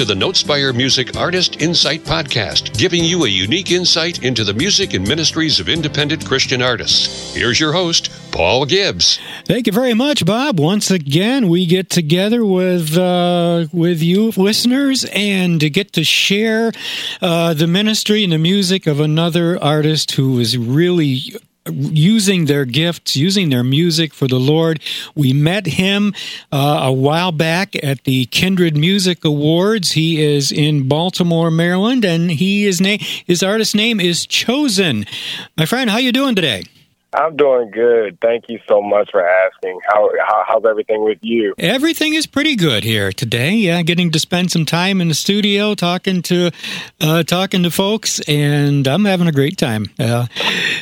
to the Notespire Music Artist Insight Podcast, giving you a unique insight into the music and ministries of independent Christian artists. Here's your host, Paul Gibbs. Thank you very much, Bob. Once again, we get together with uh, with you listeners and to get to share uh, the ministry and the music of another artist who is really using their gifts, using their music for the Lord. We met him uh, a while back at the Kindred Music Awards. He is in Baltimore, Maryland, and he is na- his artist name is Chosen. My friend, how you doing today? I'm doing good. Thank you so much for asking. How, how, how's everything with you? Everything is pretty good here today. Yeah, getting to spend some time in the studio talking to uh, talking to folks, and I'm having a great time. Uh,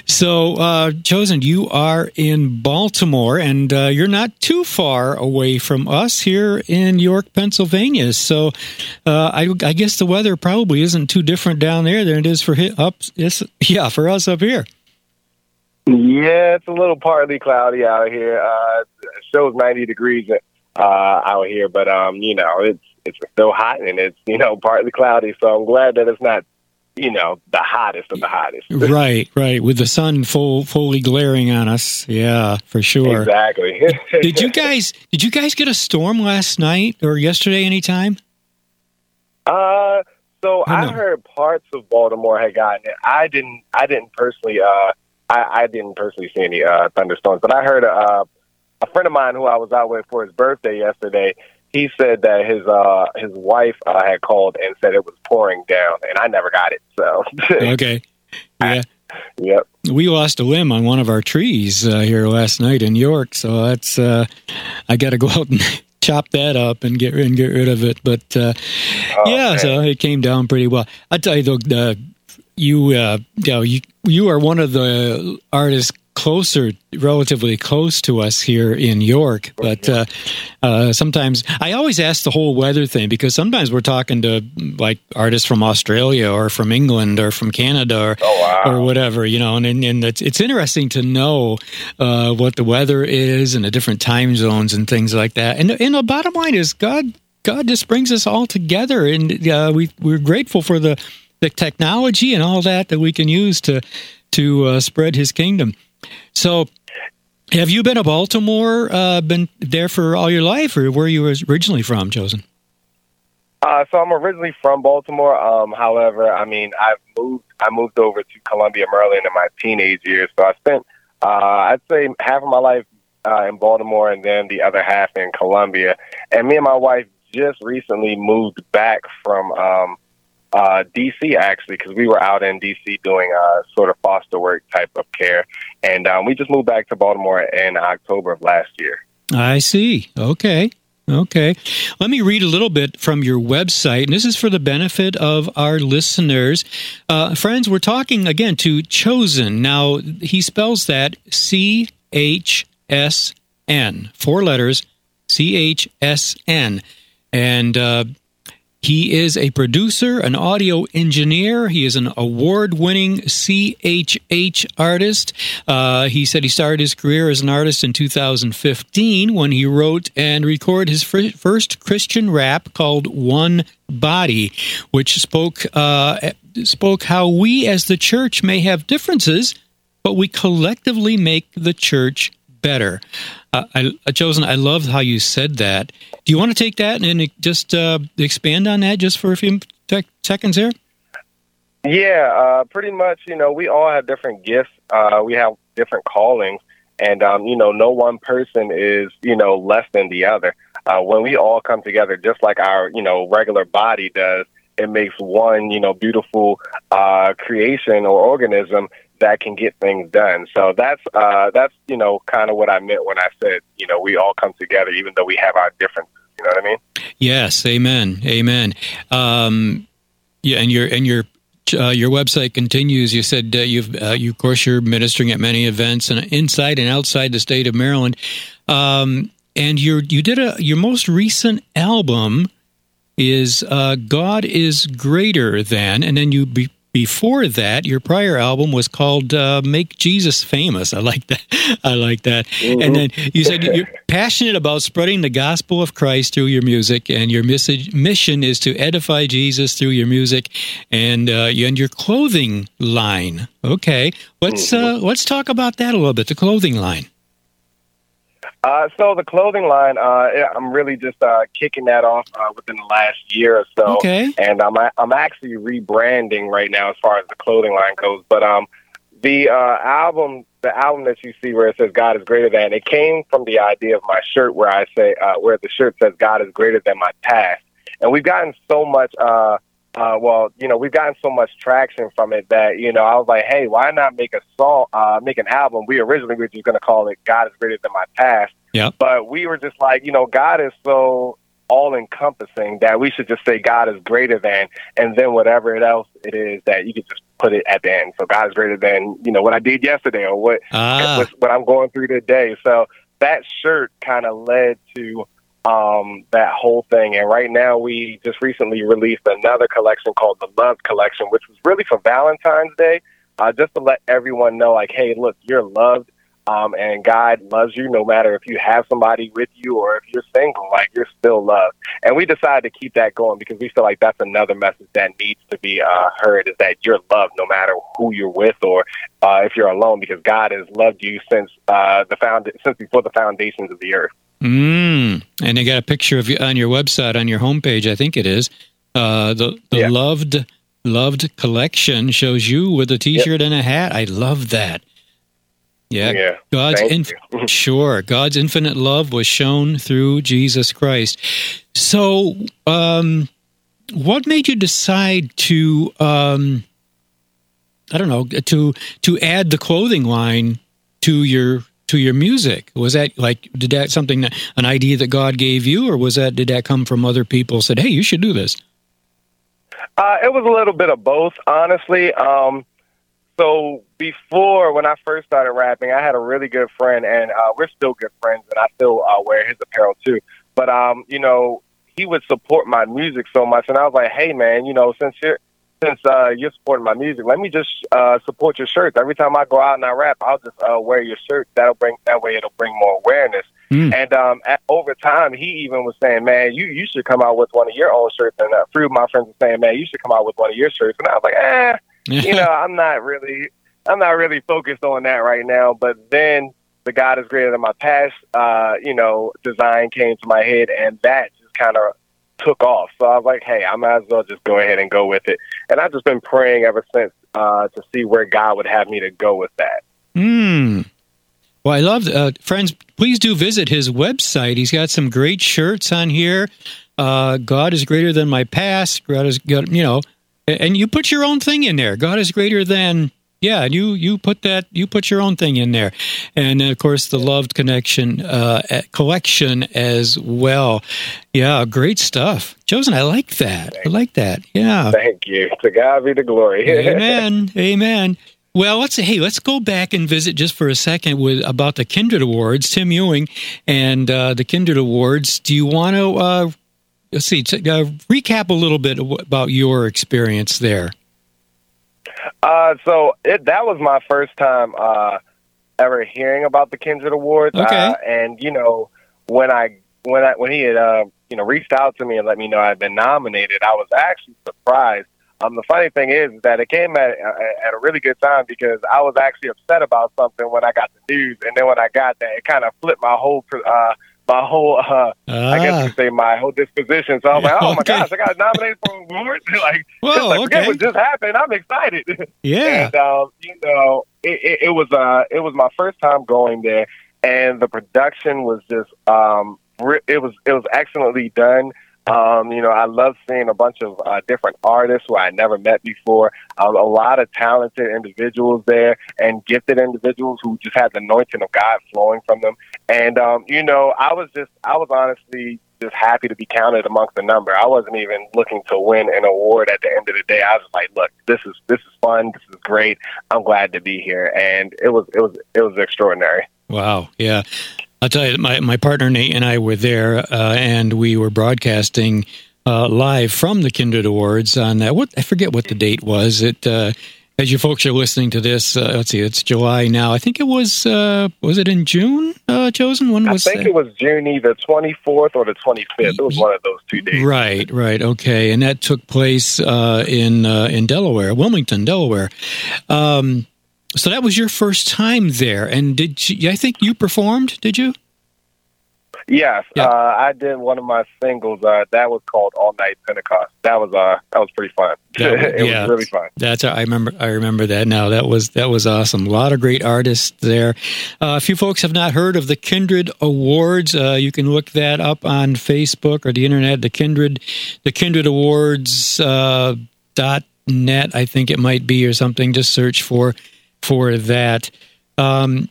so, uh, chosen, you are in Baltimore, and uh, you're not too far away from us here in York, Pennsylvania. So, uh, I, I, guess the weather probably isn't too different down there than it is for up. Yeah, for us up here. Yeah, it's a little partly cloudy out here. Uh, it shows 90 degrees uh, out here, but um, you know, it's it's still hot and it's you know partly cloudy. So I'm glad that it's not you know the hottest of the hottest. right, right. With the sun full fully glaring on us. Yeah, for sure. Exactly. did you guys did you guys get a storm last night or yesterday anytime? Uh so I, I heard parts of Baltimore had gotten it. I didn't I didn't personally uh I, I didn't personally see any uh, thunderstorms, but I heard uh, a friend of mine who I was out with for his birthday yesterday. He said that his uh, his wife uh, had called and said it was pouring down, and I never got it. So okay, yeah. Yep. We lost a limb on one of our trees uh, here last night in York, so that's uh, I got to go out and chop that up and get and get rid of it. But uh, oh, yeah, man. so it came down pretty well. I tell you, the, the you uh, you, know, you you are one of the artists closer, relatively close to us here in York. But uh, uh, sometimes I always ask the whole weather thing because sometimes we're talking to like artists from Australia or from England or from Canada or oh, wow. or whatever, you know. And, and it's, it's interesting to know uh, what the weather is and the different time zones and things like that. And and the bottom line is God. God just brings us all together, and uh, we we're grateful for the the technology and all that that we can use to to uh, spread His kingdom. So, have you been a Baltimore? Uh, been there for all your life, or where you originally from, Chosen? Uh, so I'm originally from Baltimore. Um, however, I mean, I've moved. I moved over to Columbia, Maryland, in my teenage years. So I spent, uh, I'd say, half of my life uh, in Baltimore, and then the other half in Columbia. And me and my wife just recently moved back from um, uh, DC actually, because we were out in DC doing uh, sort of foster work type of care, and um, we just moved back to Baltimore in October of last year. I see. Okay. Okay. Let me read a little bit from your website, and this is for the benefit of our listeners. Uh, friends, we're talking again to Chosen. Now, he spells that C H S N, four letters, C H S N. And uh, he is a producer, an audio engineer. He is an award winning CHH artist. Uh, he said he started his career as an artist in 2015 when he wrote and recorded his first Christian rap called One Body, which spoke, uh, spoke how we as the church may have differences, but we collectively make the church better. I, uh, chosen. I love how you said that. Do you want to take that and just uh, expand on that just for a few seconds here? Yeah, uh, pretty much. You know, we all have different gifts. Uh, we have different callings, and um, you know, no one person is you know less than the other. Uh, when we all come together, just like our you know regular body does, it makes one you know beautiful uh, creation or organism that can get things done. So that's uh, that's you know kind of what I meant when I said you know we all come together even though we have our differences. You know what I mean? Yes, amen, amen. Um, yeah, and your and your uh, your website continues. You said uh, you've uh, you of course you're ministering at many events and inside and outside the state of Maryland. Um, and you you did a your most recent album is uh, God is greater than, and then you be, before that, your prior album was called uh, "Make Jesus Famous." I like that. I like that. Mm-hmm. And then you said you're passionate about spreading the gospel of Christ through your music, and your message, mission is to edify Jesus through your music and uh, and your clothing line. Okay, let's mm-hmm. uh, let's talk about that a little bit. The clothing line. Uh, so the clothing line, uh, I'm really just uh, kicking that off uh, within the last year or so. Okay. And I'm I'm actually rebranding right now as far as the clothing line goes. But um, the uh, album, the album that you see where it says God is greater than, it came from the idea of my shirt where I say uh, where the shirt says God is greater than my past. And we've gotten so much. Uh, uh, well, you know, we've gotten so much traction from it that, you know, I was like, hey, why not make a song, uh, make an album? We originally were just going to call it God is Greater Than My Past. Yeah. But we were just like, you know, God is so all encompassing that we should just say God is greater than, and then whatever it else it is that you could just put it at the end. So God is greater than, you know, what I did yesterday or what, ah. what I'm going through today. So that shirt kind of led to um, that whole thing. And right now, we just recently released another collection called the Love Collection, which was really for Valentine's Day, uh, just to let everyone know, like, hey, look, you're loved. Um, and God loves you no matter if you have somebody with you or if you're single, like you're still loved. And we decided to keep that going because we feel like that's another message that needs to be uh, heard is that you're loved no matter who you're with or uh, if you're alone because God has loved you since uh, the found since before the foundations of the earth. Mm. And they got a picture of you on your website, on your homepage, I think it is. Uh, the the yeah. loved loved collection shows you with a T-shirt yep. and a hat. I love that. Yeah, yeah. God's inf- sure God's infinite love was shown through Jesus Christ. So, um, what made you decide to um, I don't know to to add the clothing line to your to your music? Was that like did that something that, an idea that God gave you, or was that did that come from other people? Said, hey, you should do this. Uh, it was a little bit of both, honestly. Um, so before, when I first started rapping, I had a really good friend, and uh, we're still good friends, and I still uh, wear his apparel too. But um, you know, he would support my music so much, and I was like, "Hey, man, you know, since you're since uh, you're supporting my music, let me just uh, support your shirts. Every time I go out and I rap, I'll just uh, wear your shirt. That'll bring that way it'll bring more awareness. Mm. And um, at, over time, he even was saying, "Man, you you should come out with one of your own shirts." And a few of my friends were saying, "Man, you should come out with one of your shirts." And I was like, "Eh, you know, I'm not really I'm not really focused on that right now." But then the God is greater than my past, uh, you know, design came to my head, and that just kind of took off. So I was like, hey, I might as well just go ahead and go with it. And I've just been praying ever since uh, to see where God would have me to go with that. Hmm. Well, I love uh, friends. Please do visit his website. He's got some great shirts on here. Uh, God is greater than my past. God is, you know, and you put your own thing in there. God is greater than yeah, and you you put that you put your own thing in there, and of course the loved connection uh, collection as well. Yeah, great stuff, Chosen. I like that. I like that. Yeah. Thank you. To God be the glory. Amen. Amen. Well, let's hey, let's go back and visit just for a second with about the Kindred Awards. Tim Ewing and uh, the Kindred Awards. Do you want to uh, let's see t- uh, recap a little bit about your experience there? Uh, so it, that was my first time uh, ever hearing about the Kindred Awards. Okay. Uh, and you know, when I when I when he had uh, you know reached out to me and let me know I'd been nominated, I was actually surprised. Um, the funny thing is that it came at at a really good time because I was actually upset about something when I got the news, and then when I got that, it kind of flipped my whole uh, my whole, uh, ah. I guess you ah. say my whole disposition. So I'm like, oh my gosh, I got nominated for an award. like, Whoa, like, okay. what just happened. I'm excited. Yeah. and, um, you know, it, it, it was, uh, it was my first time going there and the production was just, um, it was, it was excellently done. Um, you know, I love seeing a bunch of uh, different artists who I never met before. Um, a lot of talented individuals there and gifted individuals who just had the anointing of God flowing from them. And um, you know, I was just, I was honestly just happy to be counted amongst the number. I wasn't even looking to win an award at the end of the day. I was like, look, this is this is fun. This is great. I'm glad to be here, and it was it was it was extraordinary. Wow. Yeah. I'll tell you, my, my partner Nate and I were there, uh, and we were broadcasting uh, live from the Kindred Awards on that. What I forget what the date was. It uh, as you folks are listening to this, uh, let's see, it's July now. I think it was uh, was it in June? Uh, chosen when was? I think that? it was June either twenty fourth or the twenty fifth. It was one of those two days. Right, right, okay, and that took place uh, in uh, in Delaware, Wilmington, Delaware. Um, so that was your first time there, and did you, I think you performed? Did you? Yes, Yeah. uh, I did one of my singles. Uh, that was called All Night Pentecost. That was uh, that was pretty fun. That it yeah. was really fun. That's I remember. I remember that now. That was that was awesome. A lot of great artists there. Uh, if you folks have not heard of the Kindred Awards, uh, you can look that up on Facebook or the internet. The Kindred, the Kindred Awards uh, dot net. I think it might be or something. Just search for for that. Um,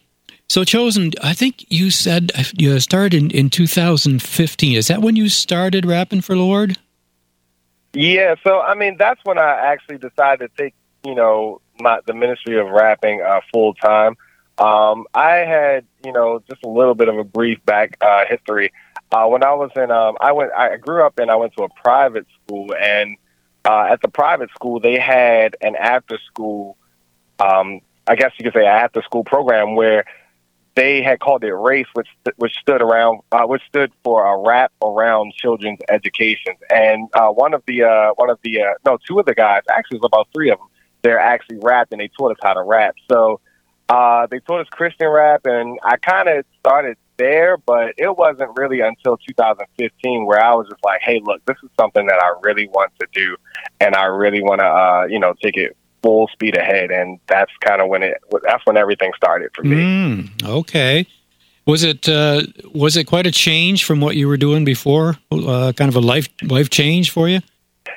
so chosen. I think you said you started in, in 2015. Is that when you started rapping for Lord? Yeah, so I mean that's when I actually decided to take you know my the ministry of rapping uh, full time. Um, I had you know just a little bit of a brief back uh, history. Uh, when I was in, um, I went, I grew up and I went to a private school, and uh, at the private school they had an after school, um, I guess you could say, after school program where they had called it race, which which stood around, uh, which stood for a rap around children's education. And uh, one of the uh, one of the uh, no, two of the guys, actually, it was about three of them. They're actually rapped, and they taught us how to rap. So uh, they taught us Christian rap, and I kind of started there, but it wasn't really until 2015 where I was just like, "Hey, look, this is something that I really want to do, and I really want to, uh, you know, take it full speed ahead." And that's kind of when it that's when everything started for me. Mm, okay. Was it uh, was it quite a change from what you were doing before? Uh, kind of a life life change for you?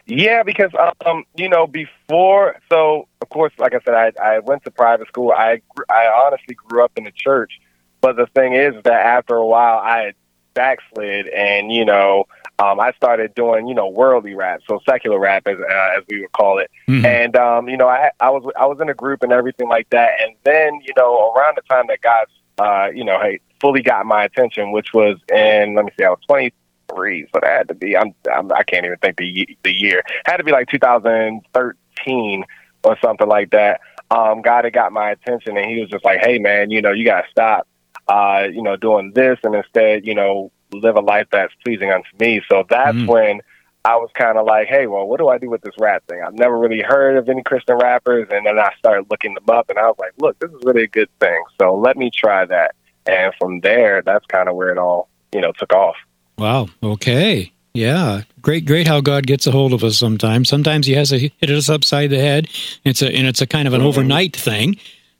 Yeah, because um, you know, before, so of course, like I said, I I went to private school. I I honestly grew up in the church, but the thing is that after a while, I backslid, and you know, um, I started doing you know worldly rap, so secular rap as uh, as we would call it. Mhm. And um, you know, I I was I was in a group and everything like that. And then you know, around the time that God, uh, you know, hey, fully got my attention, which was in let me see, I was 23, so that had to be I'm, I'm I can't even think the the year. Had to be like 2013 or something like that. Um, God had got my attention, and He was just like, "Hey, man, you know, you gotta stop, uh, you know, doing this, and instead, you know, live a life that's pleasing unto me." So that's Mm. when I was kind of like, hey, well, what do I do with this rap thing? I've never really heard of any Christian rappers. And then I started looking them up and I was like, look, this is really a good thing. So let me try that. And from there, that's kind of where it all, you know, took off. Wow. Okay. Yeah. Great. Great. How God gets a hold of us sometimes. Sometimes He has to hit us upside the head. It's a and it's a kind of an Mhm. overnight thing.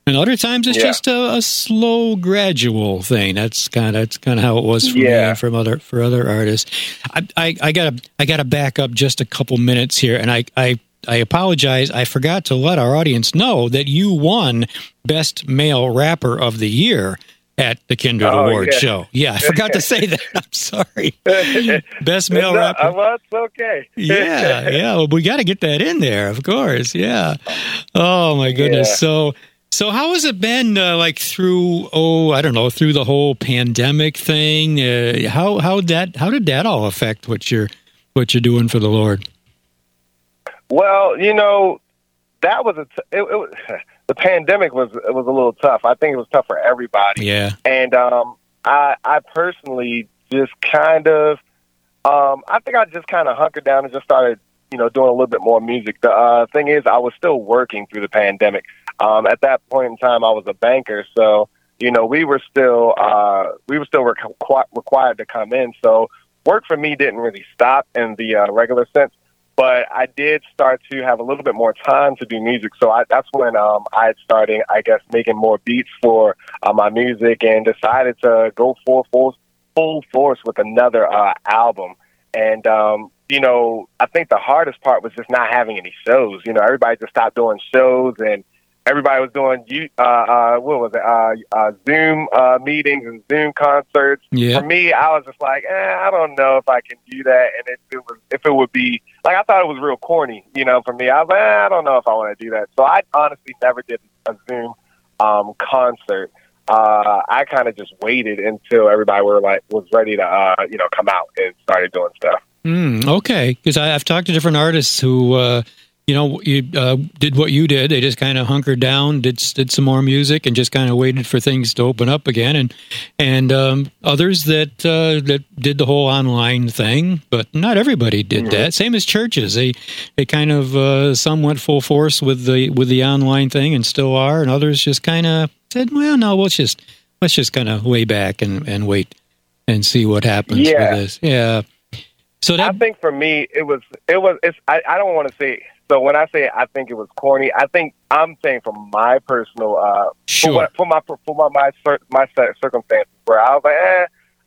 And other times it's Yeah. just a, a slow, gradual thing. That's kind of that's kind of how it was for me Yeah. and from other for other artists. I, I, I gotta I gotta back up just a couple minutes here, and I, I I apologize. I forgot to let our audience know that you won Best Male Rapper of the Year at the Kindred Oh, Award yeah. show. Yeah, I forgot to say that. I'm sorry. Best male No, rapper. well, it's okay. yeah, yeah. Well, we got to get that in there, of course. Yeah. Oh my goodness. Yeah. So, so how has it been uh, like through? Oh, I don't know, through the whole pandemic thing. Uh, how how that how did that all affect what you're what you're doing for the Lord? Well, you know, that was a t- it, it was, the pandemic was it was a little tough. I think it was tough for everybody. Yeah. And um, I I personally just kind of um, I think I just kind of hunkered down and just started you know doing a little bit more music. The uh, thing is, I was still working through the pandemic. Um, at that point in time, I was a banker, so you know we were still uh, we were still requ- required to come in. So work for me didn't really stop in the uh, regular sense but I did start to have a little bit more time to do music. So I, that's when um, I started, I guess, making more beats for uh, my music and decided to go full force, full force with another uh, album. And um, you know, I think the hardest part was just not having any shows. You know, everybody just stopped doing shows and everybody was doing you uh, uh, what was it uh, uh, Zoom uh, meetings and Zoom concerts Yeah. for me, I was just like, eh, I don't know if I can do that, and if it was, if it would be like, I thought it was real corny, you know. For me, I was like, eh, I don't know if I want to do that. So I honestly never did a Zoom um, concert. Uh, I kind of just waited until everybody were like was ready to, uh, you know, come out and started doing stuff. Mm, okay, because I've talked to different artists who, uh, you know, you uh, did what you did. They just kind of hunkered down, did did some more music, and just kind of waited for things to open up again. And and um, others that uh, that did the whole online thing, but not everybody did mm-hmm. that. Same as churches. They they kind of uh, some went full force with the with the online thing and still are, and others just kind of said, well, no, let's just let's just kind of way back and and wait and see what happens yeah. with this. Yeah. So that, I think for me, it was it was. It's I, I don't want to say. So when I say I think it was corny, I think I'm saying from my personal uh sure. for, what, for my for my my, my circumstances where I was like, eh,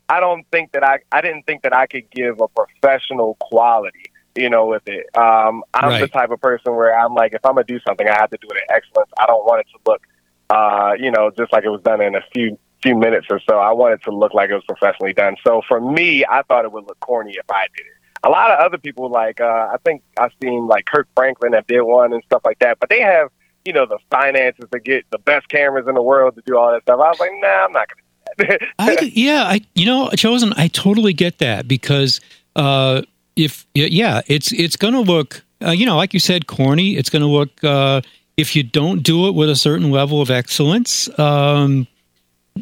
I don't think that I I didn't think that I could give a professional quality you know, with it. Um, I'm right. the type of person where I'm like, if I'm gonna do something, I have to do it in excellence. I don't want it to look, uh, you know, just like it was done in a few few minutes or so. I want it to look like it was professionally done. So for me, I thought it would look corny if I did it. A lot of other people, like uh, I think I've seen like Kirk Franklin that did one and stuff like that, but they have you know the finances to get the best cameras in the world to do all that stuff. I was like, nah, I'm not gonna. I, yeah, I you know, chosen. I totally get that because uh, if yeah, it's it's going to look uh, you know, like you said, corny. It's going to look uh, if you don't do it with a certain level of excellence. Um,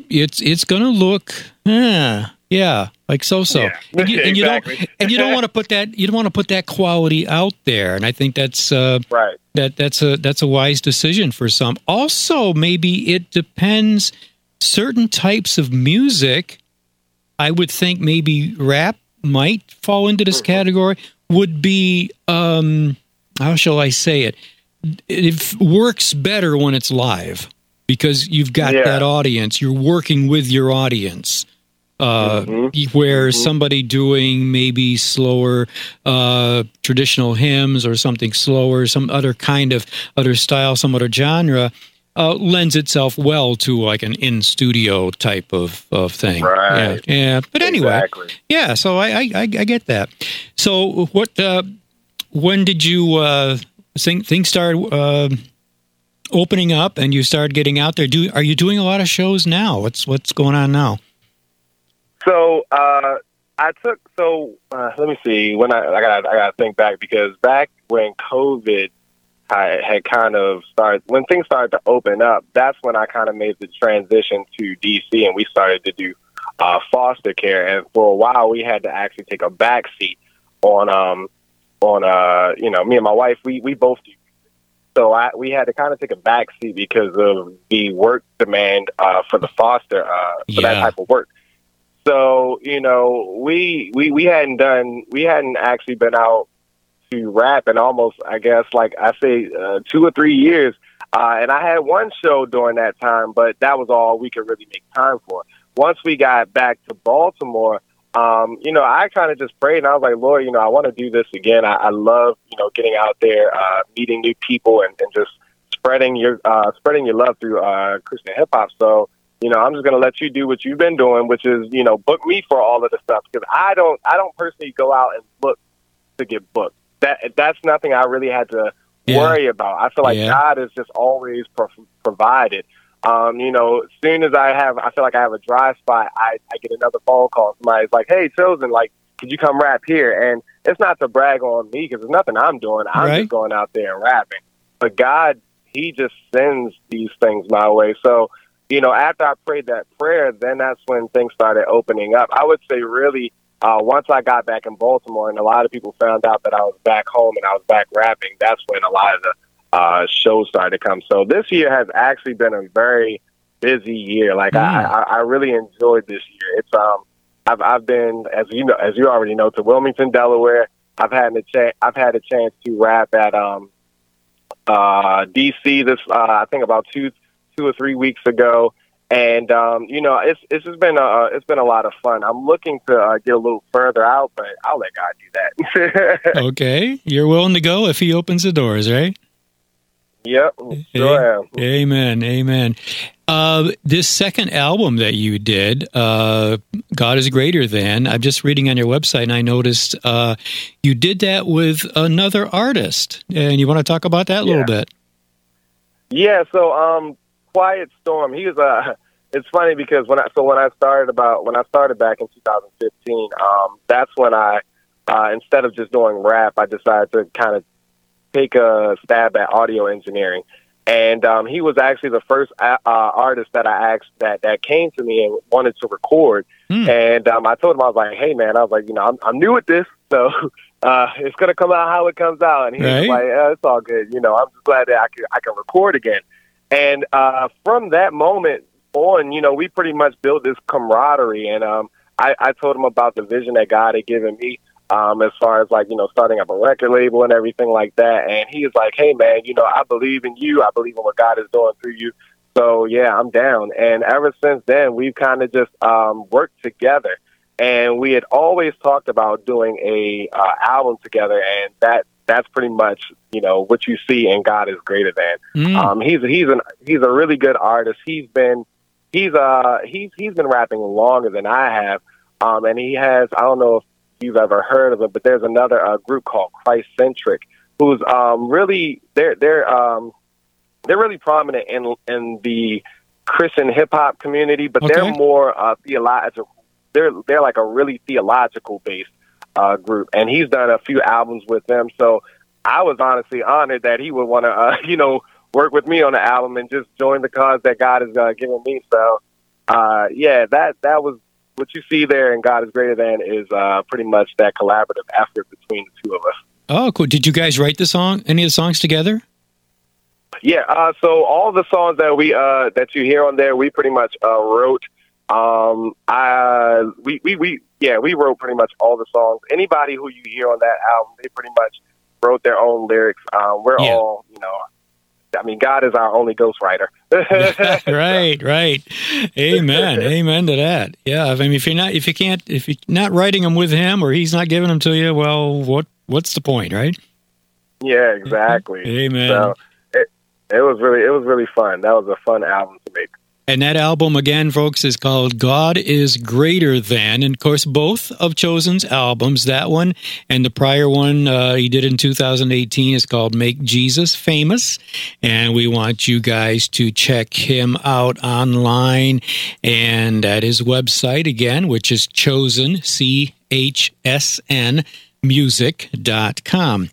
it's it's going to look yeah yeah like so so yeah, and, you, and you don't and you don't want to put that you don't want to put that quality out there and i think that's uh, right that that's a that's a wise decision for some also maybe it depends certain types of music i would think maybe rap might fall into this mm-hmm. category would be um how shall i say it it works better when it's live because you've got yeah. that audience. You're working with your audience. Uh, mm-hmm. Where mm-hmm. somebody doing maybe slower uh, traditional hymns or something slower, some other kind of other style, some other genre, uh, lends itself well to like an in studio type of, of thing. Right. Yeah. yeah. But anyway, exactly. yeah. So I, I, I get that. So what? Uh, when did you uh, think things started? Uh, opening up and you started getting out there, do are you doing a lot of shows now? What's what's going on now? So uh, I took so uh, let me see when I I got I got to think back because back when COVID I had kind of started when things started to open up. That's when I kind of made the transition to DC and we started to do uh, foster care. And for a while, we had to actually take a back seat on um on uh you know me and my wife we we both do so I, we had to kind of take a back seat because of the work demand uh, for the foster uh, for yeah. that type of work. So you know, we we we hadn't done we hadn't actually been out to rap in almost I guess like I say uh, two or three years. Uh, and I had one show during that time, but that was all we could really make time for. Once we got back to Baltimore, um, you know, I kind of just prayed and I was like, Lord, you know, I want to do this again. I, I love, you know, getting out there, uh, meeting new people and, and just spreading your, uh, spreading your love through, uh, Christian hip hop. So, you know, I'm just going to let you do what you've been doing, which is, you know, book me for all of the stuff because I don't, I don't personally go out and look to get booked. That, that's nothing I really had to yeah. worry about. I feel like yeah. God is just always pro- provided. Um, you know, as soon as I have, I feel like I have a dry spot, I, I get another phone call. Somebody's like, "Hey, Chosen, like, could you come rap here?" And it's not to brag on me because there's nothing I'm doing. I'm right. just going out there and rapping. But God, He just sends these things my way. So, you know, after I prayed that prayer, then that's when things started opening up. I would say, really, uh, once I got back in Baltimore, and a lot of people found out that I was back home and I was back rapping, that's when a lot of the uh, shows started to come. So this year has actually been a very busy year. Like mm. I, I really enjoyed this year. It's um, I've I've been as you know as you already know to Wilmington, Delaware. I've had a chance. I've had a chance to rap at um, uh, DC. This uh, I think about two two or three weeks ago. And um, you know, it's it's just been a it's been a lot of fun. I'm looking to uh, get a little further out, but I'll let God do that. okay, you're willing to go if He opens the doors, right? Yep, sure am. Amen, amen. Uh, this second album that you did, uh, God is Greater Than, I'm just reading on your website and I noticed uh, you did that with another artist. And you want to talk about that a yeah. little bit? Yeah, so um, Quiet Storm, he was a. Uh, it's funny because when I so when I started about when I started back in 2015, um, that's when I uh, instead of just doing rap, I decided to kind of take a stab at audio engineering. And um, he was actually the first uh, artist that I asked that that came to me and wanted to record. Mm. And um, I told him I was like, "Hey, man," I was like, "You know, I'm, I'm new at this, so uh, it's gonna come out how it comes out." And he right. was like, yeah, "It's all good." You know, I'm just glad that I can I can record again. And uh, from that moment on, you know, we pretty much built this camaraderie. And um, I, I told him about the vision that God had given me um, as far as like, you know, starting up a record label and everything like that. And he was like, hey, man, you know, I believe in you. I believe in what God is doing through you. So, yeah, I'm down. And ever since then, we've kind of just um, worked together. And we had always talked about doing a uh, album together, and that that's pretty much you know what you see and God is greater than. Mm. Um, he's he's an he's a really good artist. He's been he's uh he's he's been rapping longer than I have, um, and he has I don't know if you've ever heard of it, but there's another uh, group called Christ Centric, who's um, really they're they're um, they're really prominent in in the Christian hip hop community, but okay. they're more uh, theological. They're they're like a really theological based uh, group, and he's done a few albums with them. So I was honestly honored that he would want to uh, you know work with me on the album and just join the cause that God has uh, given me. So uh, yeah, that that was what you see there, and God is greater than is uh, pretty much that collaborative effort between the two of us. Oh, cool! Did you guys write the song? Any of the songs together? Yeah. Uh, so all the songs that we uh, that you hear on there, we pretty much uh, wrote. Um, I we, we we yeah we wrote pretty much all the songs. Anybody who you hear on that album, they pretty much wrote their own lyrics. Um, we're yeah. all you know I mean, God is our only ghostwriter. right, right. Amen. Amen to that. Yeah. I mean, if you're not, if you can't, if you're not writing them with him or he's not giving them to you, well, what, what's the point, right? Yeah, exactly. Amen. So it, it was really, it was really fun. That was a fun album to make. And that album, again, folks, is called God is Greater Than. And of course, both of Chosen's albums, that one and the prior one uh, he did in 2018, is called Make Jesus Famous. And we want you guys to check him out online and at his website again, which is chosen, C H S N, music.com.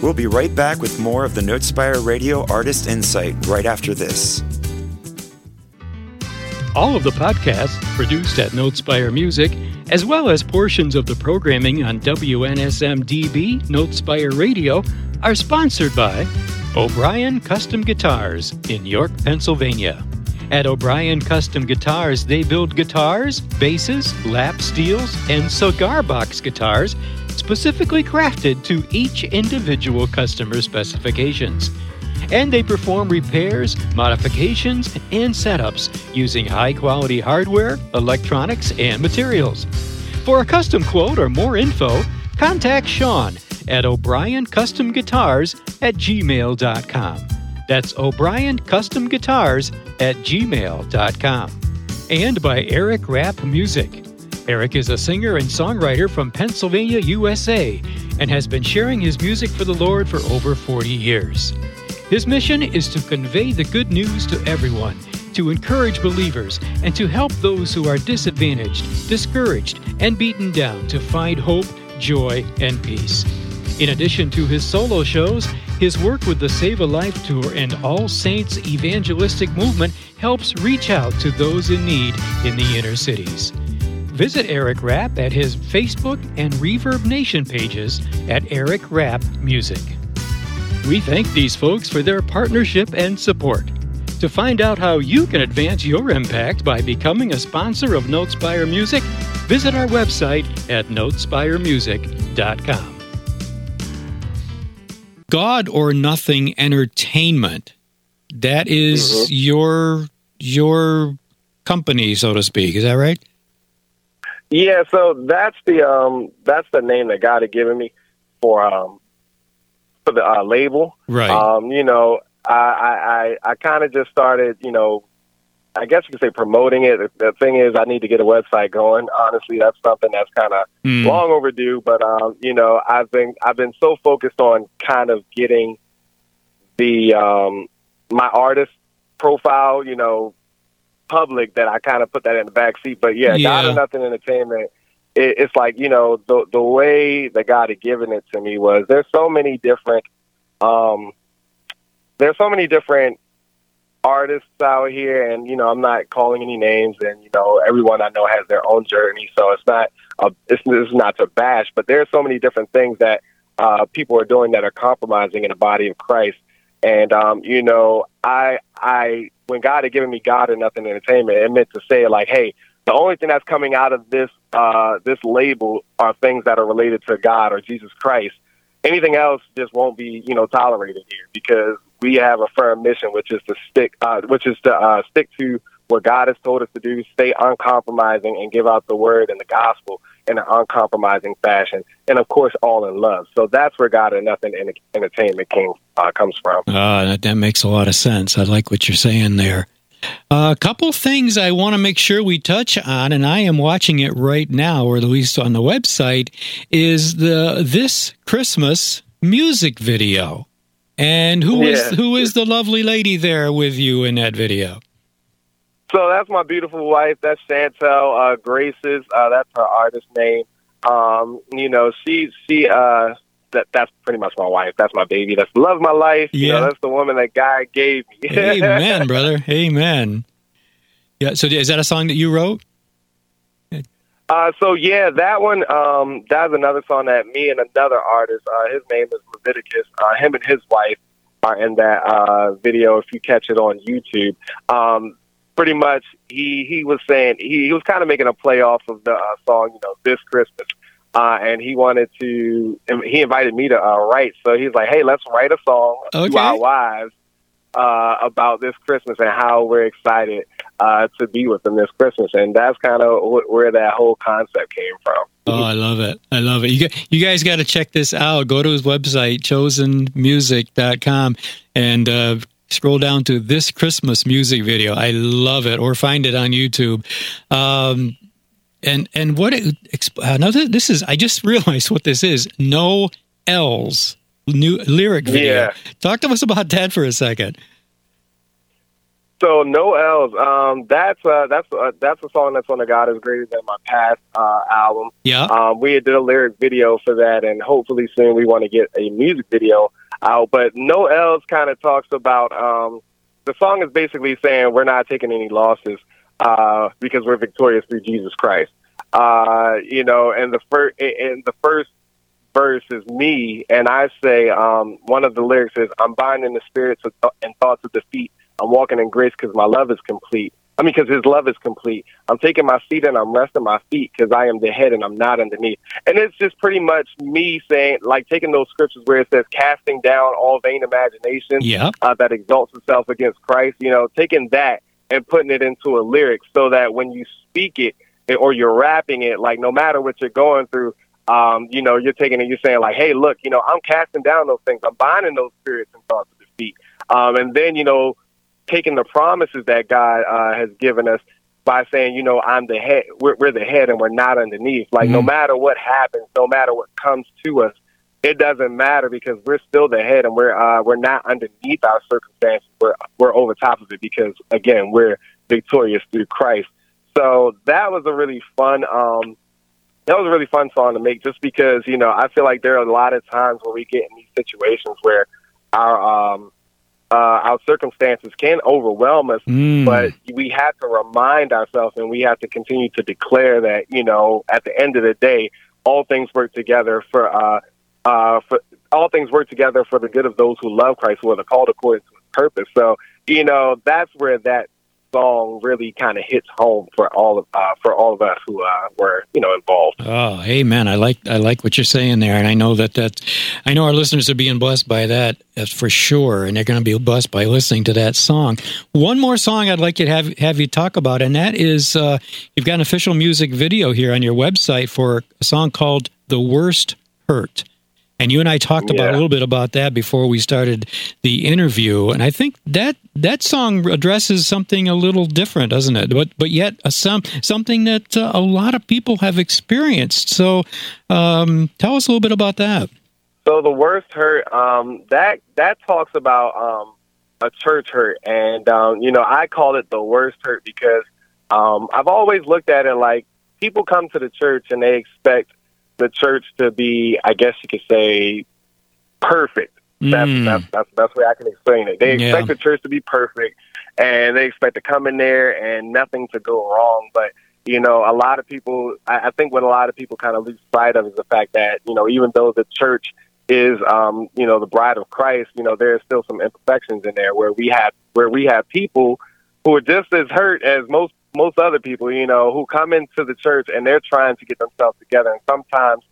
We'll be right back with more of the Notespire Radio Artist Insight right after this. All of the podcasts produced at Notespire Music, as well as portions of the programming on WNSM-DB Notespire Radio, are sponsored by O'Brien Custom Guitars in York, Pennsylvania. At O'Brien Custom Guitars, they build guitars, basses, lap steels, and cigar box guitars specifically crafted to each individual customer specifications and they perform repairs, modifications, and setups using high quality hardware, electronics, and materials. For a custom quote or more info, contact Sean at O'Brien Custom Guitars at gmail.com. That's O'Brien Custom Guitars at gmail.com. And by Eric Rapp Music. Eric is a singer and songwriter from Pennsylvania, USA, and has been sharing his music for the Lord for over 40 years. His mission is to convey the good news to everyone, to encourage believers, and to help those who are disadvantaged, discouraged, and beaten down to find hope, joy, and peace. In addition to his solo shows, his work with the Save a Life Tour and All Saints Evangelistic Movement helps reach out to those in need in the inner cities. Visit Eric Rapp at his Facebook and Reverb Nation pages at Eric Rapp Music. We thank these folks for their partnership and support. To find out how you can advance your impact by becoming a sponsor of Notespire Music, visit our website at notespiremusic.com. God or Nothing Entertainment. That is mm-hmm. your your company, so to speak. Is that right? Yeah, so that's the um that's the name that God had given me for um for the uh, label. Right. Um, you know, I I, I, I kind of just started, you know, I guess you could say promoting it. The thing is, I need to get a website going. Honestly, that's something that's kind of mm. long overdue. But um, you know, I've been I've been so focused on kind of getting the um, my artist profile, you know, public that I kind of put that in the back seat. But yeah, yeah. God or Nothing Entertainment it, it's like you know the the way that God had given it to me was there's so many different um there's so many different artists out here and you know I'm not calling any names and you know everyone I know has their own journey. So it's not a, it's, it's not to bash but there's so many different things that uh people are doing that are compromising in the body of Christ. And um you know I I when God had given me God and nothing entertainment it meant to say like hey the only thing that's coming out of this uh, this label are things that are related to God or Jesus Christ. Anything else just won't be you know tolerated here because we have a firm mission, which is to stick, uh, which is to uh, stick to what God has told us to do, stay uncompromising, and give out the word and the gospel in an uncompromising fashion, and of course, all in love. So that's where God and Nothing Entertainment King uh, comes from. Uh, that, that makes a lot of sense. I like what you're saying there. A couple things I want to make sure we touch on, and I am watching it right now, or at least on the website, is the this Christmas music video. And who yeah. is who is the lovely lady there with you in that video? So that's my beautiful wife. That's Chantel uh, Graces. Uh, that's her artist name. Um, you know, she she uh, that that's pretty much my wife. That's my baby. That's love of my life. Yeah. You know, that's the woman that God gave me. Amen, brother. Amen. Yeah. So is that a song that you wrote? Uh, so yeah, that one, um, that's another song that me and another artist, uh, his name is Leviticus, uh, him and his wife are in that, uh, video. If you catch it on YouTube, um, pretty much he, he was saying, he, he was kind of making a play off of the uh, song, you know, this Christmas uh, and he wanted to. He invited me to uh, write, so he's like, "Hey, let's write a song okay. to our wives uh, about this Christmas and how we're excited uh, to be with them this Christmas." And that's kind of wh- where that whole concept came from. Oh, I love it! I love it. You you guys got to check this out. Go to his website, chosenmusic.com, and uh, scroll down to this Christmas music video. I love it, or find it on YouTube. Um, and and what it, another this is I just realized what this is. No L's new lyric video. Yeah. Talk to us about that for a second. So no L's. Um, that's uh, that's uh, that's a song that's on the God is greater than my past uh, album. Yeah. Um, we did a lyric video for that, and hopefully soon we want to get a music video out. But no L's kind of talks about um, the song is basically saying we're not taking any losses uh, because we're victorious through Jesus Christ. Uh, you know, and the first and the first verse is me, and I say um, one of the lyrics is, "I'm binding the spirits and thoughts of defeat. I'm walking in grace because my love is complete. I mean, because His love is complete. I'm taking my seat and I'm resting my feet because I am the head and I'm not underneath. And it's just pretty much me saying, like, taking those scriptures where it says, casting down all vain imagination yeah. uh, that exalts itself against Christ. You know, taking that and putting it into a lyric so that when you speak it or you're rapping it, like no matter what you're going through, um, you know, you're taking it, you're saying like, hey, look, you know, I'm casting down those things. I'm binding those spirits and thoughts of defeat. Um, and then, you know, taking the promises that God uh, has given us by saying, you know, I'm the head, we're, we're the head and we're not underneath. Like, mm-hmm. no matter what happens, no matter what comes to us, it doesn't matter because we're still the head and we're uh, we're not underneath our circumstances. We're we're over top of it because again we're victorious through Christ. So that was a really fun um, that was a really fun song to make just because you know I feel like there are a lot of times where we get in these situations where our um, uh, our circumstances can overwhelm us, mm. but we have to remind ourselves and we have to continue to declare that you know at the end of the day all things work together for uh, uh, for all things work together for the good of those who love Christ, who are called according to His purpose. So, you know, that's where that song really kind of hits home for all of uh, for all of us who uh, were you know involved. Oh, amen. I like I like what you're saying there, and I know that that I know our listeners are being blessed by that uh, for sure, and they're going to be blessed by listening to that song. One more song I'd like you to have have you talk about, and that is uh, you've got an official music video here on your website for a song called "The Worst Hurt." And you and I talked about a little bit about that before we started the interview, and I think that that song addresses something a little different, doesn't it? But but yet a, some something that uh, a lot of people have experienced. So, um, tell us a little bit about that. So the worst hurt um, that that talks about um, a church hurt, and um, you know I call it the worst hurt because um, I've always looked at it like people come to the church and they expect the church to be, I guess you could say, perfect. That's, Mm. that's, that's the best way I can explain it. They Yeah. expect the church to be perfect and they expect to come in there and nothing to go wrong. But, you know, a lot of people, I, I think what a lot of people kind of lose sight of is the fact that, you know, even though the church is, um, you know, the bride of Christ, you know, there's still some imperfections in there where we have, where we have people who are just as hurt as most, most other people, you know, who come into the church and they're trying to get themselves together. And sometimes,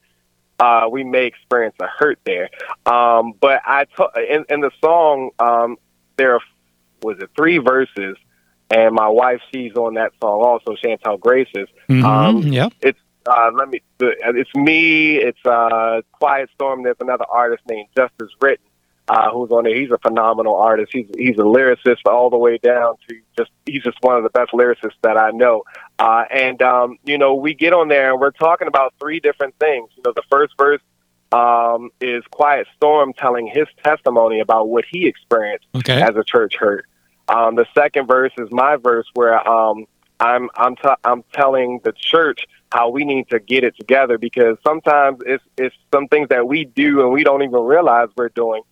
uh, we may experience a hurt there. Um, but I to- in, in the song, um, there are, was it three verses, and my wife she's on that song also, Chantal Graces. Mhm. Um, yep. It's uh, let me. It's me. It's uh, Quiet Storm. There's another artist named Justice Written, uh, who's on there. He's a phenomenal artist. He's he's a lyricist all the way down to just he's just one of the best lyricists that I know. Uh, and um, you know, we get on there and we're talking about three different things. You know, the first verse um, is Quiet Storm telling his testimony about what he experienced Okay. as a church hurt. Um, the second verse is my verse where um, I'm I'm t- I'm telling the church how we need to get it together because sometimes it's it's some things that we do and we don't even realize we're doing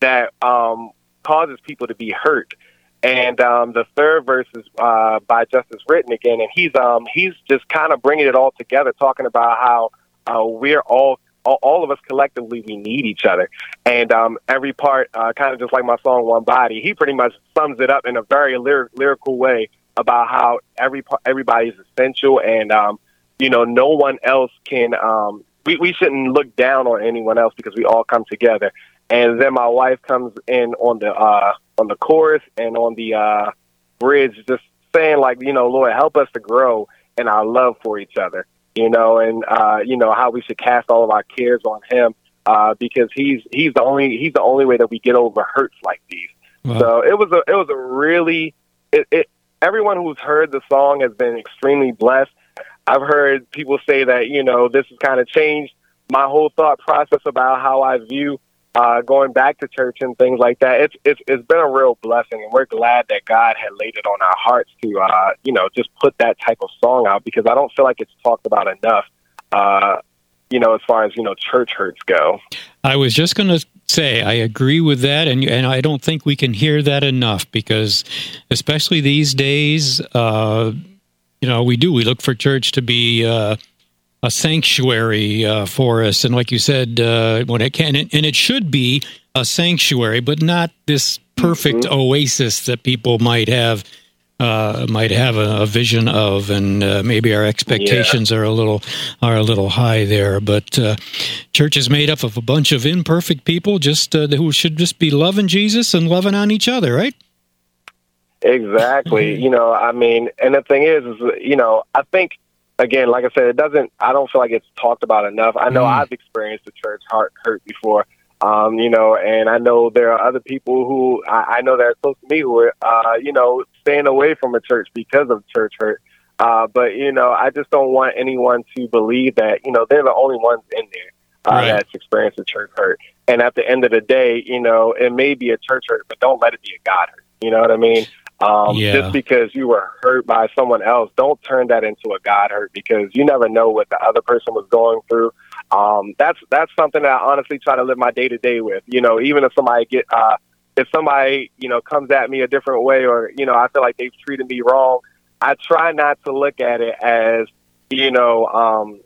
that um, causes people to be hurt. And um, the third verse is uh, by Justice Written again, and he's um, he's just kind of bringing it all together, talking about how uh, we're all, all of us collectively we need each other, and um, every part, uh, kind of just like my song "One Body," he pretty much sums it up in a very lyric, lyrical way about how every everybody is essential, and um, you know, no one else can. Um, we we shouldn't look down on anyone else because we all come together. And then my wife comes in on the uh, on the chorus and on the uh, bridge, just saying like, you know, Lord, help us to grow in our love for each other, you know, and uh, you know how we should cast all of our cares on Him uh, because He's He's the only He's the only way that we get over hurts like these. Wow. So it was a it was a really it, it everyone who's heard the song has been extremely blessed. I've heard people say that you know this has kind of changed my whole thought process about how I view uh, going back to church and things like that. It's it's it's been a real blessing, and we're glad that God had laid it on our hearts to uh, you know just put that type of song out because I don't feel like it's talked about enough. Uh, you know, as far as you know, church hurts go. I was just going to say I agree with that, and and I don't think we can hear that enough because, especially these days, uh, you know, we do we look for church to be uh, a sanctuary uh, for us, and like you said, uh, when it can and it should be a sanctuary, but not this perfect oasis that people might have. Uh, might have a, a vision of, and uh, maybe our expectations are a little are a little high there. But uh, church is made up of a bunch of imperfect people, just uh, who should just be loving Jesus and loving on each other, right? Exactly. you know, I mean, and the thing is, is you know, I think again, like I said, it doesn't. I don't feel like it's talked about enough. I know Mm. I've experienced the church heart hurt before. Um, you know, and I know there are other people who I, I know that are close to me who are, uh, you know, staying away from a church because of church hurt. Uh, but you know, I just don't want anyone to believe that you know they're the only ones in there uh, Right. that's experienced a church hurt. And at the end of the day, you know, it may be a church hurt, but don't let it be a God hurt. You know what I mean? Um, Yeah. Just because you were hurt by someone else, don't turn that into a God hurt because you never know what the other person was going through. Um, that's that's something that I honestly try to live my day to day with. You know, even if somebody get uh, if somebody you know comes at me a different way, or you know I feel like they've treated me wrong, I try not to look at it as you know um,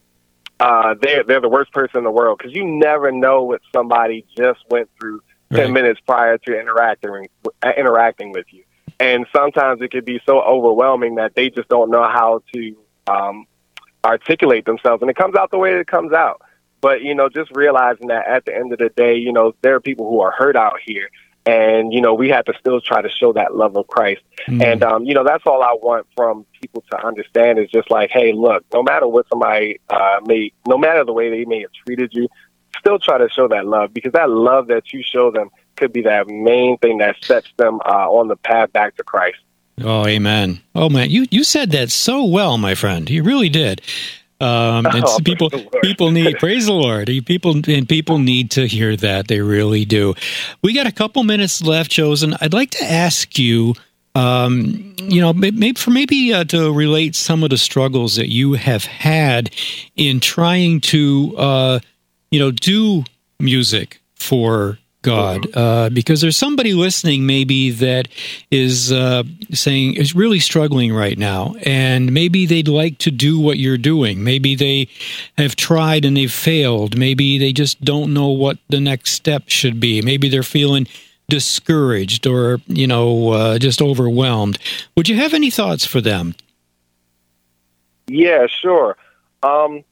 uh, they're they're the worst person in the world because you never know what somebody just went through ten Right. minutes prior to interacting uh, interacting with you. And sometimes it could be so overwhelming that they just don't know how to um, articulate themselves, and it comes out the way it comes out. But you know, just realizing that at the end of the day, you know, there are people who are hurt out here, and you know, we have to still try to show that love of Christ. Mm. And um, you know, that's all I want from people to understand is just like, hey, look, no matter what somebody uh, may, no matter the way they may have treated you, still try to show that love because that love that you show them could be that main thing that sets them uh, on the path back to Christ. Oh, amen. Oh man, you you said that so well, my friend. You really did. Um, and Oh, people praise the Lord. people need praise the Lord. People and people need to hear that. They really do. We got a couple minutes left, chosen. I'd like to ask you um, you know, maybe for maybe uh, to relate some of the struggles that you have had in trying to, uh, you know, do music for God, uh, because there's somebody listening maybe that is uh, saying is really struggling right now, and maybe they'd like to do what you're doing. Maybe they have tried and they've failed. Maybe they just don't know what the next step should be. Maybe they're feeling discouraged or you know uh, just overwhelmed. Would you have any thoughts for them? Yeah, sure. Um,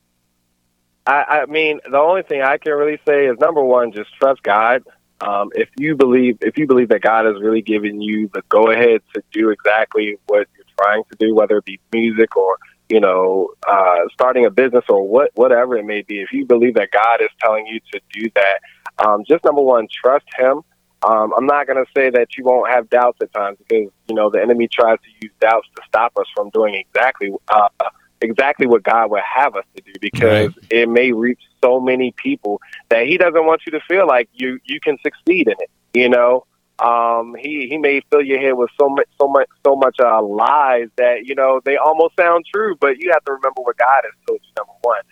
I, I mean, the only thing I can really say is number one, just trust God. Um, if you believe, if you believe that God has really given you the go ahead to do exactly what you're trying to do, whether it be music or you know, uh, starting a business or what, whatever it may be, if you believe that God is telling you to do that, um, just number one, trust Him. Um, I'm not going to say that you won't have doubts at times because you know the enemy tries to use doubts to stop us from doing exactly uh, exactly what God would have us to do because right. it may reach so many people that He doesn't want you to feel like you you can succeed in it. You know, um, he he may fill your head with so much so much so much uh, lies that you know they almost sound true, but you have to remember what God has told you. Number one,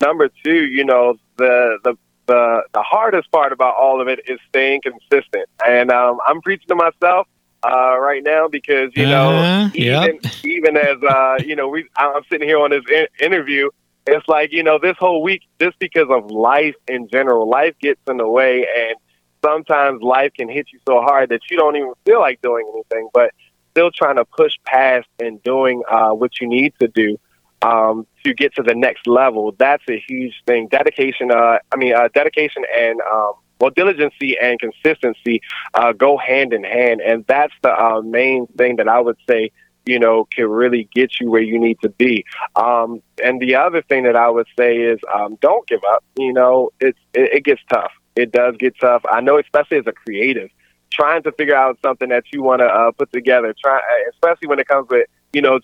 number two, you know the the the the hardest part about all of it is staying consistent. And um, I'm preaching to myself uh, right now because you know uh, even yep. even as uh, you know we I'm sitting here on this in- interview. It's like you know this whole week just because of life in general, life gets in the way, and sometimes life can hit you so hard that you don't even feel like doing anything, but still trying to push past and doing uh, what you need to do um, to get to the next level. That's a huge thing. Dedication, uh, I mean, uh, dedication and um, well, diligency and consistency uh, go hand in hand, and that's the uh, main thing that I would say. You know, can really get you where you need to be. Um, and the other thing that I would say is, um, don't give up. You know, it's it, it gets tough. It does get tough. I know, especially as a creative, trying to figure out something that you want to uh, put together. Try, especially when it comes with you know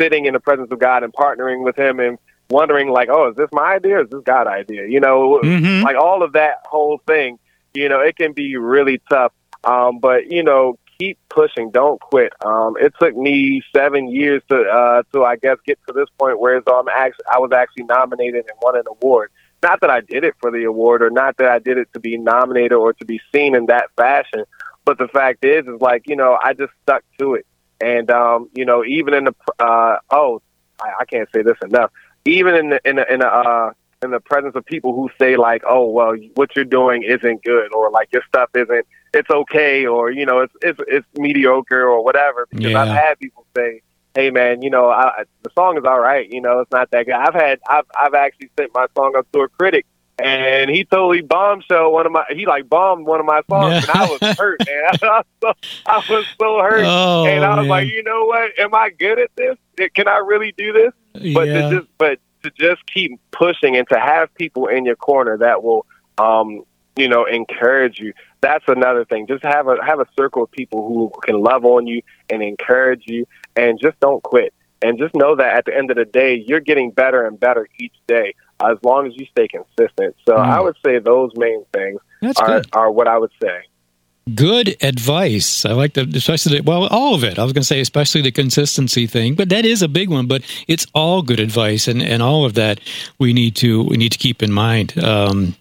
sitting in the presence of God and partnering with Him and wondering like, oh, is this my idea? Or is this God idea? You know, mm-hmm. like all of that whole thing. You know, it can be really tough. Um, but you know, keep pushing. Don't quit. Um, it took me seven years to uh, to I guess get to this point where I'm actually I was actually nominated and won an award. Not that I did it for the award, or not that I did it to be nominated or to be seen in that fashion. But the fact is, is like you know, I just stuck to it. And um, you know, even in the uh, oh, I, I can't say this enough. Even in the in the in the uh, in the presence of people who say like, oh, well, what you're doing isn't good, or like your stuff isn't, it's okay, or you know, it's it's it's mediocre or whatever. Because yeah. I've had people say, hey man, you know, I, the song is all right, you know, it's not that good. I've had I've I've actually sent my song up to a critic and he totally bombshell one of my he like bombed one of my songs yeah. and I was hurt man. I was so, I was so hurt. Oh, and I was man. like you know what? Am I good at this? Can I really do this? But yeah. to just but to just keep pushing and to have people in your corner that will um you know encourage you that's another thing. Just have a have a circle of people who can love on you and encourage you and just don't quit. And just know that at the end of the day you're getting better and better each day as long as you stay consistent. So mm. I would say those main things are, are what I would say. Good advice. I like the especially the, well, all of it. I was going to say especially the consistency thing, but that is a big one. But it's all good advice, and, and all of that we need to we need to keep in mind. Um,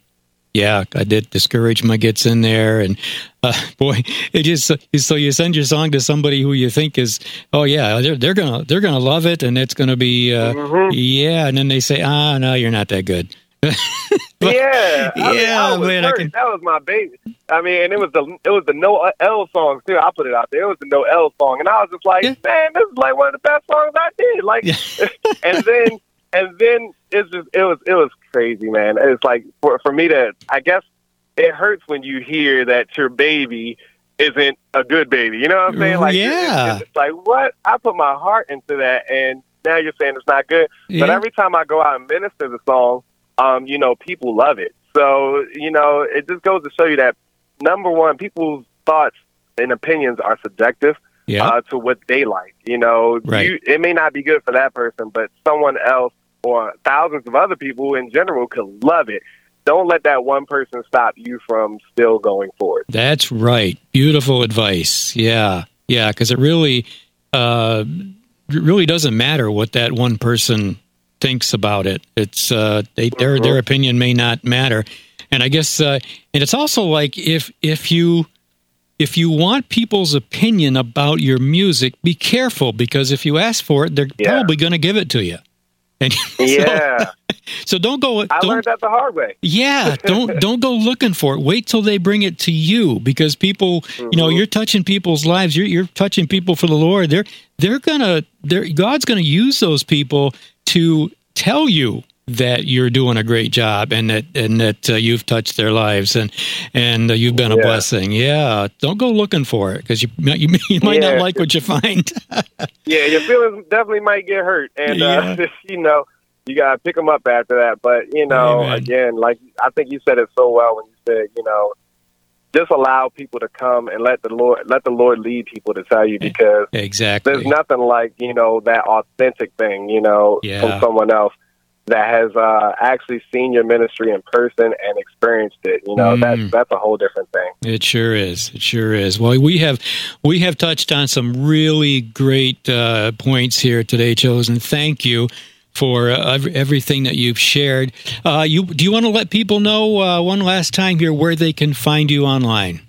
yeah, I did. Discouragement gets in there, and uh, boy, it just so you send your song to somebody who you think is, oh yeah, they're they're gonna they're gonna love it, and it's gonna be, uh, mm-hmm. yeah, and then they say, ah, no, you're not that good. but, yeah, I yeah, mean, man, can... that was my baby. I mean, and it was the it was the No L song too. I put it out there. It was the No L song, and I was just like, yeah. man, this is like one of the best songs I did. Like, and then and then it's just it was it was crazy, man. It's like for for me to I guess it hurts when you hear that your baby isn't a good baby. You know what I'm saying? Like yeah. it's, it's like what? I put my heart into that and now you're saying it's not good. Yeah. But every time I go out and minister the song, um, you know, people love it. So, you know, it just goes to show you that number one, people's thoughts and opinions are subjective yeah. uh, to what they like. You know, right. you, it may not be good for that person, but someone else or thousands of other people in general could love it. Don't let that one person stop you from still going forward. That's right. Beautiful advice. Yeah. yeah, because it really, uh, it really doesn't matter what that one person thinks about it. It's uh, they, their their Mhm. opinion may not matter, and I guess, uh, and it's also like if if you if you want people's opinion about your music, be careful because if you ask for it, they're Yeah. probably going to give it to you. And so- Yeah, so, don't go. I don't, learned that the hard way. yeah, don't don't go looking for it. Wait till they bring it to you because people, you know, Mhm. you're touching people's lives. You're you're touching people for the Lord. They're they're gonna they're God's gonna use those people to tell you that you're doing a great job and that and that uh, you've touched their lives and and uh, you've been a Yeah. blessing. Yeah, don't go looking for it because you might- you, you might not like what you find. Yeah, your feelings definitely might get hurt, and uh, Yeah. you know you gotta pick them up after that. But you know, Amen. again, like I think you said it so well when you said, you know, just allow people to come and let the Lord let the Lord lead people to tell you because exactly. there's nothing like you know that authentic thing, you know, Yeah. from someone else that has uh, actually seen your ministry in person and experienced it. You know, Mm. that's that's a whole different thing. It sure is. It sure is. Well, we have we have touched on some really great uh, points here today, chosen. Thank you for uh, everything that you've shared. Uh, you do you want to let people know uh, one last time here where they can find you online?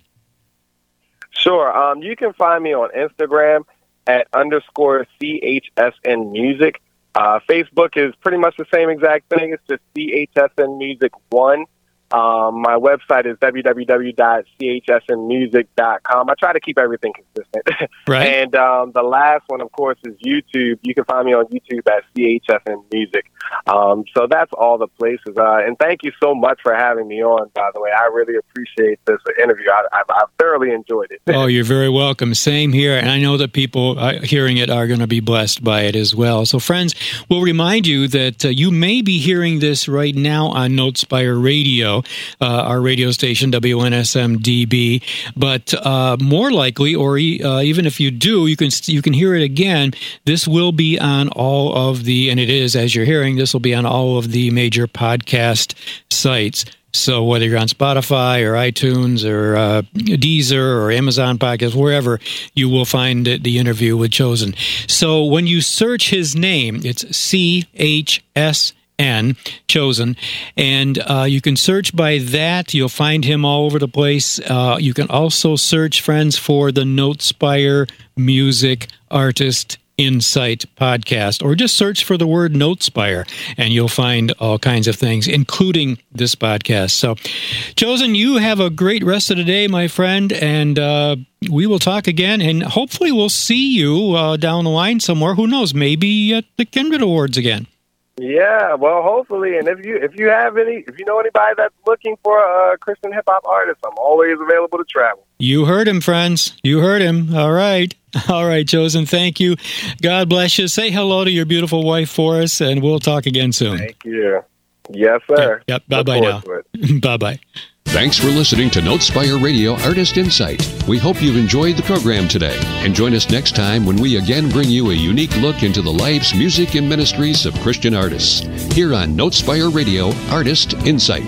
Sure. Um, you can find me on Instagram at underscore CHSN Music. Uh, Facebook is pretty much the same exact thing. It's just CHSN Music 1. Um, my website is www.chsnmusic.com. I try to keep everything consistent. Right. and um, the last one, of course, is YouTube. You can find me on YouTube at CHSN Music. Um, so that's all the places. Uh, and thank you so much for having me on, by the way. I really appreciate this interview. I, I've, I've thoroughly enjoyed it. oh, you're very welcome. Same here, and I know that people uh, hearing it are going to be blessed by it as well. So, friends, we'll remind you that uh, you may be hearing this right now on Notespire Radio, uh, our radio station WNSMDB. But uh, more likely, or uh, even if you do, you can you can hear it again. This will be on all of the, and it is as you're hearing. This will be on all of the major podcast sites. So whether you're on Spotify or iTunes or uh, Deezer or Amazon Podcast, wherever you will find the interview with Chosen. So when you search his name, it's C H S N Chosen, and uh, you can search by that. You'll find him all over the place. Uh, you can also search, friends, for the Notespire Music Artist Insight podcast, or just search for the word Notespire, and you'll find all kinds of things, including this podcast. So, Chosen, you have a great rest of the day, my friend, and uh, we will talk again, and hopefully, we'll see you uh, down the line somewhere. Who knows? Maybe at the Kindred Awards again. Yeah, well, hopefully, and if you if you have any, if you know anybody that's looking for a Christian hip hop artist, I'm always available to travel. You heard him, friends. You heard him. All right. All right, Chosen. Thank you. God bless you. Say hello to your beautiful wife for us, and we'll talk again soon. Thank you. Yes, sir. Yep. Bye bye now. forward to it. bye bye. Thanks for listening to Notespire Radio Artist Insight. We hope you've enjoyed the program today. And join us next time when we again bring you a unique look into the lives, music, and ministries of Christian artists. Here on Notespire Radio Artist Insight.